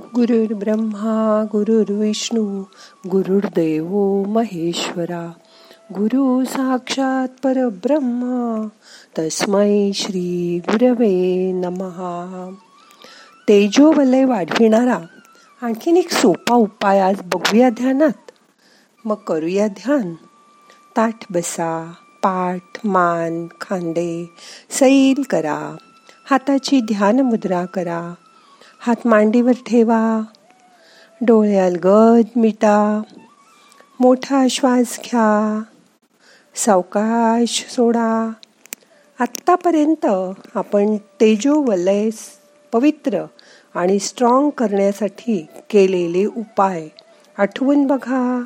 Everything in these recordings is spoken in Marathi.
ब्रह्मा गुरुर्विष्णू गुरुर्देव महेश्वरा। गुरु साक्षात परब्रह्मा तस्मै श्री गुरवे नमहा। तेजोवलय वाढविणारा आणखीन एक सोपा उपाय आज बघूया ध्यानात. मग करूया ध्यान. ताठ बसा पाठ मान खांदे सैल करा. हाताची ध्यान मुद्रा करा. हात मांडीवर ठेवा. डोळे अलगद मिटा. मोठा श्वास घ्या. सावकाश सोडा. आत्तापर्यंत आपण तेजोवलय पवित्र आणि स्ट्रॉंग करण्यासाठी केलेले उपाय आठवून बघा.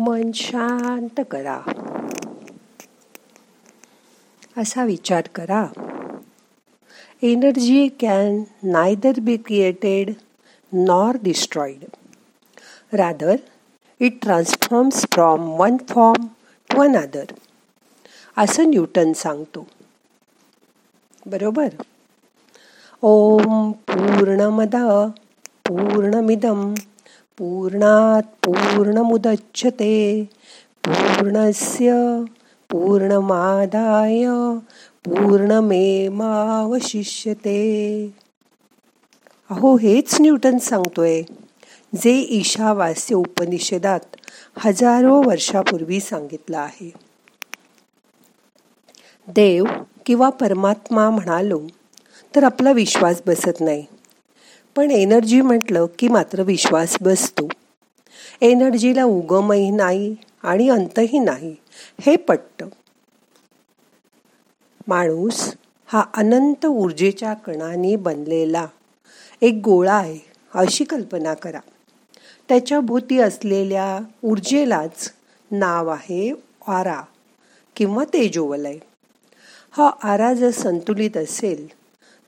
मन शांत करा. असा विचार करा. Energy can neither be created nor destroyed rather it transforms from one form to another असं न्यूटन सांगतो. बरोबर? ओम पूर्णमद पूर्णमिदम. पूर्णात पूर्णमुदच्छते। पूर्णस्य पूर्णमादाय पूर्णमेमावशिष्यते अहो हेच न्यूटन सांगतोय जे ईशावास्य उपनिषदात हजारो वर्षापूर्वी सांगितलं आहे. देव किंवा परमात्मा म्हणालो तर आपला विश्वास बसत नाही. पण एनर्जी म्हटलं की मात्र विश्वास बसतो. एनर्जीला उगमही नाही आणि अंतही नाही हे पटतं. माणूस हा अनंत ऊर्जेच्या कणाने बनलेला एक गोळा आहे अशी कल्पना करा. त्याच्या भोवती असलेल्या ऊर्जेलाच नाव आहे आरा किंवा तेजोवलय. हा आरा जर संतुलित असेल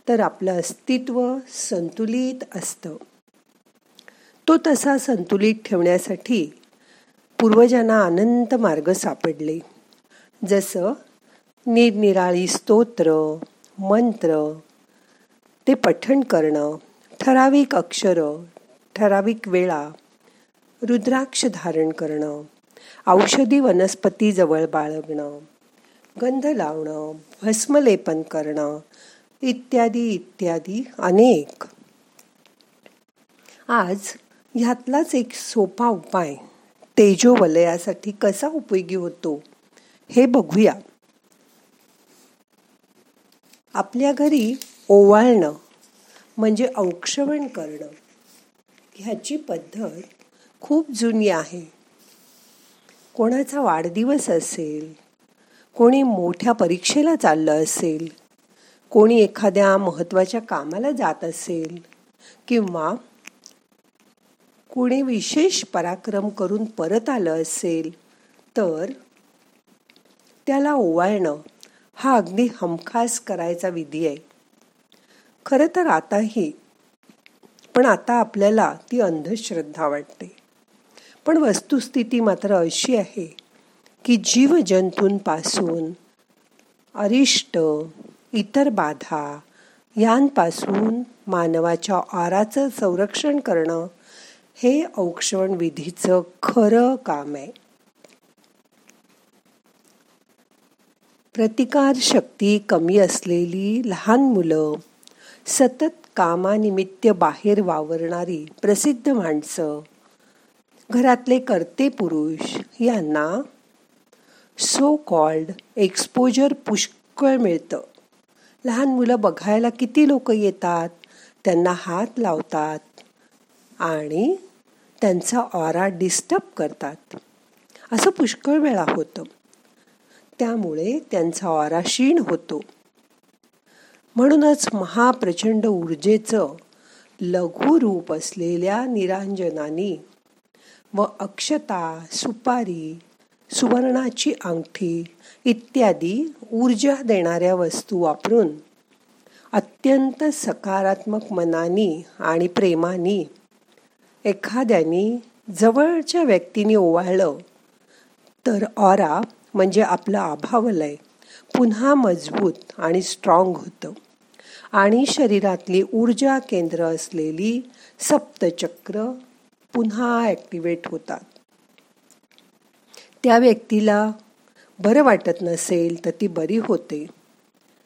तर आपलं अस्तित्व संतुलित असतं. तो तसा संतुलित ठेवण्यासाठी पूर्वजांना अनंत मार्ग सापडले. जसं निरनिराळी स्तोत्र मंत्र ते पठण करणं ठराविक अक्षर ठराविक वेळा रुद्राक्ष धारण करणं औषधी वनस्पती जवळ बाळगणं गंध लावणं भस्मलेपन करणं इत्यादी इत्यादी अनेक. आज ह्यातलाच एक सोपा उपाय तेजो वलयासाठी कसा उपयोगी होतो हे बघूया. आपल्या घरी ओवाळणं म्हणजे औक्षवण करणं ह्याची पद्धत खूप जुनी आहे. कोणाचा वाढदिवस असेल कोणी मोठ्या परीक्षेला चाललं असेल कोणी एखाद्या महत्त्वाच्या कामाला जात असेल किंवा कोणी विशेष पराक्रम करून परत आलं असेल तर त्याला ओवाळणं हा अगदी हमखास करायचा विधी आहे. खरं तर आताही पण आता आपल्याला ती अंधश्रद्धा वाटते. पण वस्तुस्थिती मात्र अशी आहे की जीवजंतूंपासून अरिष्ट इतर बाधा. यांपासून मानवाच्या आराचं संरक्षण करणं हे औक्षण विधीचं खरं काम आहे. प्रतिकार शक्ती कमी असलेली लहान मुलं सतत कामानिमित्त बाहेर वावरणारी प्रसिद्ध माणसं घरातले कर्ते पुरुष यांना सो कॉल्ड एक्सपोजर पुष्कळ मिळतं. लहान मुलं बघायला किती लोक येतात? त्यांना हात लावतात आणि त्यांचा ऑरा डिस्टर्ब करतात. असं पुष्कळ वेळा होतं. त्यामुळे त्यांचा ऑरा क्षीण होतो. म्हणूनच महाप्रचंड ऊर्जेचं लघु रूप असलेल्या निरांजनानी व अक्षता सुपारी सुवर्णाची अंगठी इत्यादी ऊर्जा देणाऱ्या वस्तू वापरून अत्यंत सकारात्मक मनानी आणि प्रेमानी एखाद्यानी जवळच्या व्यक्तीने ओवाळलं तर ऑरा म्हणजे आपलं आभावलय पुन्हा मजबूत आणि स्ट्रॉंग होतं. आणि शरीरातली ऊर्जा केंद्र असलेली सप्तचक्र पुन्हा ॲक्टिवेट होतात. त्या व्यक्तीला बरं वाटत नसेल तर ती बरी होते.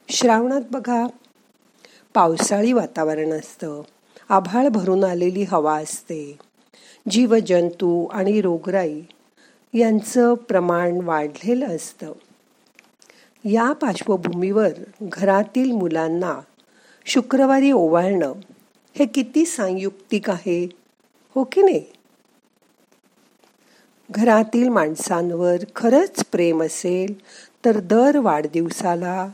श्रावणात बघा पावसाळी वातावरण असतं. आभाळ भरून आलेली हवा असते. जीवजंतू आणि रोगराई यांचं प्रमाण वाढलेलं असतं. या पार्श्वभूमीवर घरातील मुलांना शुक्रवारी ओवाळणं हे किती सांयुक्तिक आहे हो की नाही? घरातील माणसांवर खरंच प्रेम असेल तर दर वाढदिवसाला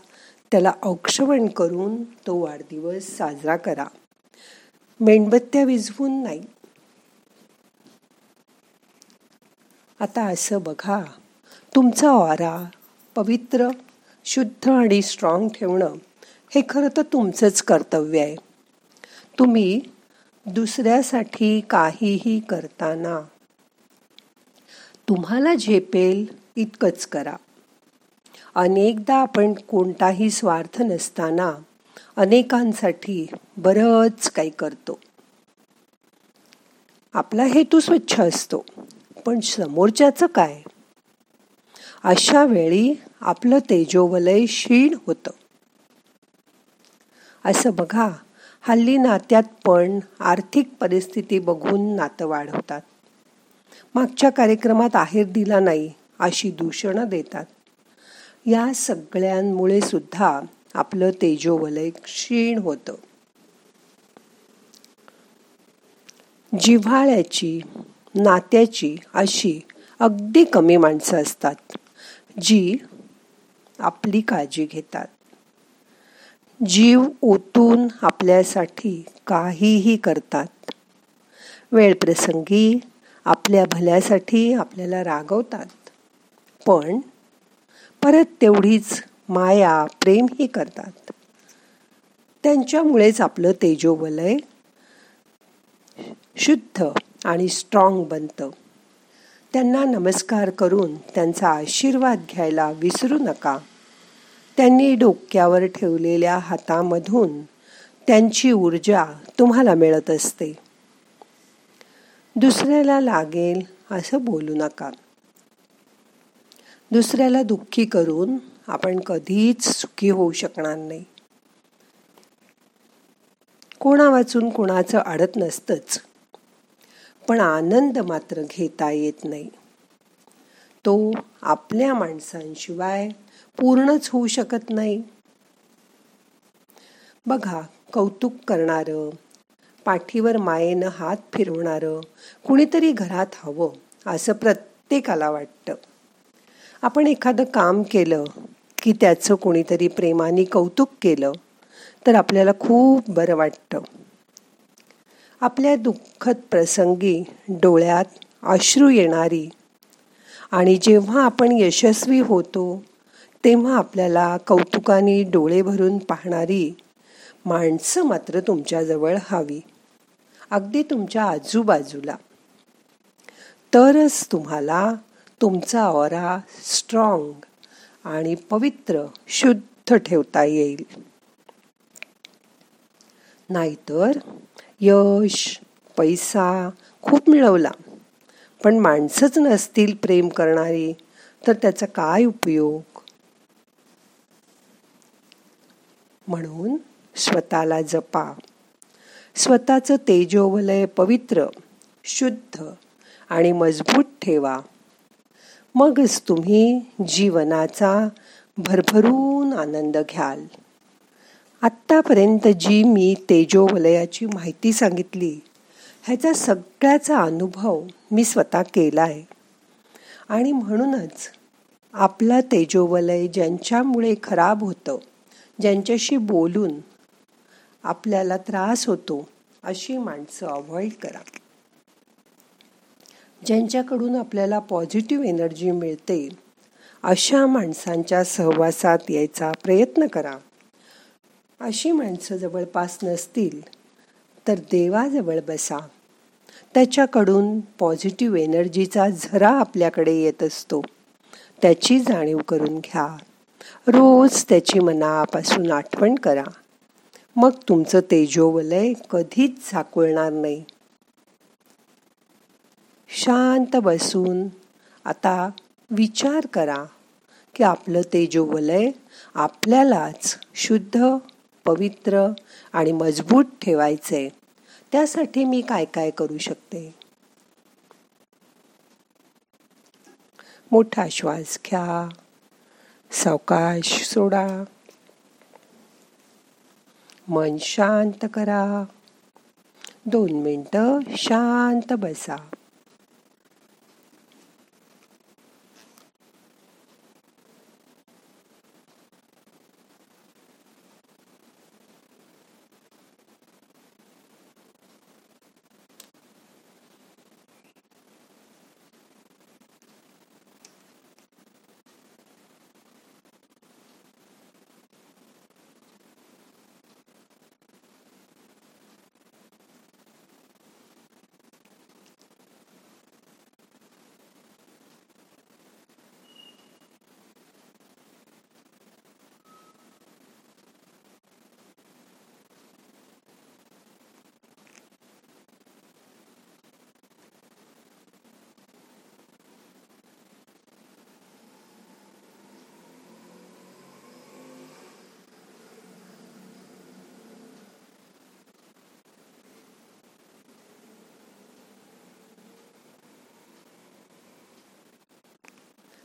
त्याला औक्षवण करून तो वाढदिवस साजरा करा. मेणबत्त्या विझवून नाही. आता असं बघा तुमचा वारा पवित्र शुद्ध आणि स्ट्रॉंग ठेवणं हे खरं तर तुमचंच कर्तव्य आहे. तुम्ही दुसऱ्यासाठी काहीही करताना तुम्हाला झेपेल इतकंच करा. अनेकदा आपण कोणताही स्वार्थ नसताना अनेकांसाठी बरंच काही करतो. आपला हेतू स्वच्छ असतो पण समोरच्याचं काय? अशा वेळी आपलं तेजोवलय क्षीण होतं. असं बघा हल्ली नात्यात पण आर्थिक परिस्थिती बघून नातं वाढवतात. मागच्या कार्यक्रमात आहेर दिला नाही अशी दूषणं देतात. या सगळ्यांमुळे सुद्धा आपलं तेजोवलय क्षीण होतं. जिव्हाळ्याची नात्याची अशी अगदी कमी माणसं असतात जी आपली काळजी घेतात. जीव ओतून आपल्यासाठी काहीही करतात. वेळप्रसंगी आपल्या भल्यासाठी आपल्याला रागवतात. पण परत तेवढीच माया प्रेमही करतात. त्यांच्यामुळेच आपलं तेजोवलय शुद्ध आणि स्ट्रॉंग बनतं. त्यांना नमस्कार करून त्यांचा आशीर्वाद घ्यायला विसरू नका. त्यांनी डोक्यावर ठेवलेल्या हातामधून त्यांची ऊर्जा तुम्हाला मिळत असते. दुसऱ्याला लागेल असं बोलू नका. दुसऱ्याला दुःखी करून आपण कधीच सुखी होऊ शकणार नाही. कोणा वाचून कोणाचं अडत नसतंच. पण आनंद मात्र घेता येत नाही. तो आपल्या माणसांशिवाय पूर्णच होऊ शकत नाही. बघा कौतुक करणारं पाठीवर मायेनं हात फिरवणारं कुणीतरी घरात हवं असं प्रत्येकाला वाटतं. आपण एखादं काम केलं की त्याचं कोणीतरी प्रेमाने कौतुक केलं तर आपल्याला खूप बरं वाटतं. आपल्या दुःखद प्रसंगी डोळ्यात अश्रू येणारी आणि जेव्हा आपण यशस्वी होतो तेव्हा आपल्याला कौतुकाने डोळे भरून पाहणारी माणसं मात्र तुमच्याजवळ हवी. अगदी तुमच्या आजूबाजूला. तरच तुम्हाला तुमचा ऑरा स्ट्रॉंग आणि पवित्र शुद्ध ठेवता येईल. नाहीतर यश पैसा खूप मिळवला. पण माणसंच नसतील प्रेम करणारी तर त्याचा काय उपयोग? म्हणून स्वतःला जपा. स्वतःचं तेजोवलय पवित्र शुद्ध आणि मजबूत ठेवा. मगच तुम्ही जीवनाचा भरभरून आनंद घ्याल. आत्तापर्यंत जी मी तेजोवलयाची माहिती सांगितली ह्याचा सगळ्याचा अनुभव मी स्वतः केला आहे आणि म्हणूनच आपला तेजोवलय ज्यांच्यामुळे खराब होतं ज्यांच्याशी बोलून आपल्याला त्रास होतो अशी माणसं अवॉइड करा. ज्यांच्याकडून आपल्याला पॉझिटिव्ह एनर्जी मिळते अशा माणसांच्या सहवासात यायचा प्रयत्न करा. अशी माणसं जवळपास नसतील तर देवाजवळ बसा. त्याच्याकडून पॉझिटिव्ह एनर्जीचा झरा आपल्याकडे येत असतो. त्याची जाणीव करून घ्या. रोज त्याची मनापासून आठवण करा. मग तुमचं तेजोवलय कधीच झाकुळणार नाही. शांत बसून आता विचार करा की आपलं तेजोवलय आपल्यालाच शुद्ध पवित्र आणि मजबूत ठेवायचंय. त्यासाठी मी काय काय करू शकते? मोठा श्वास घ्या. सावकाश सोडा. मन शांत करा. दोन मिनटं शांत बसा.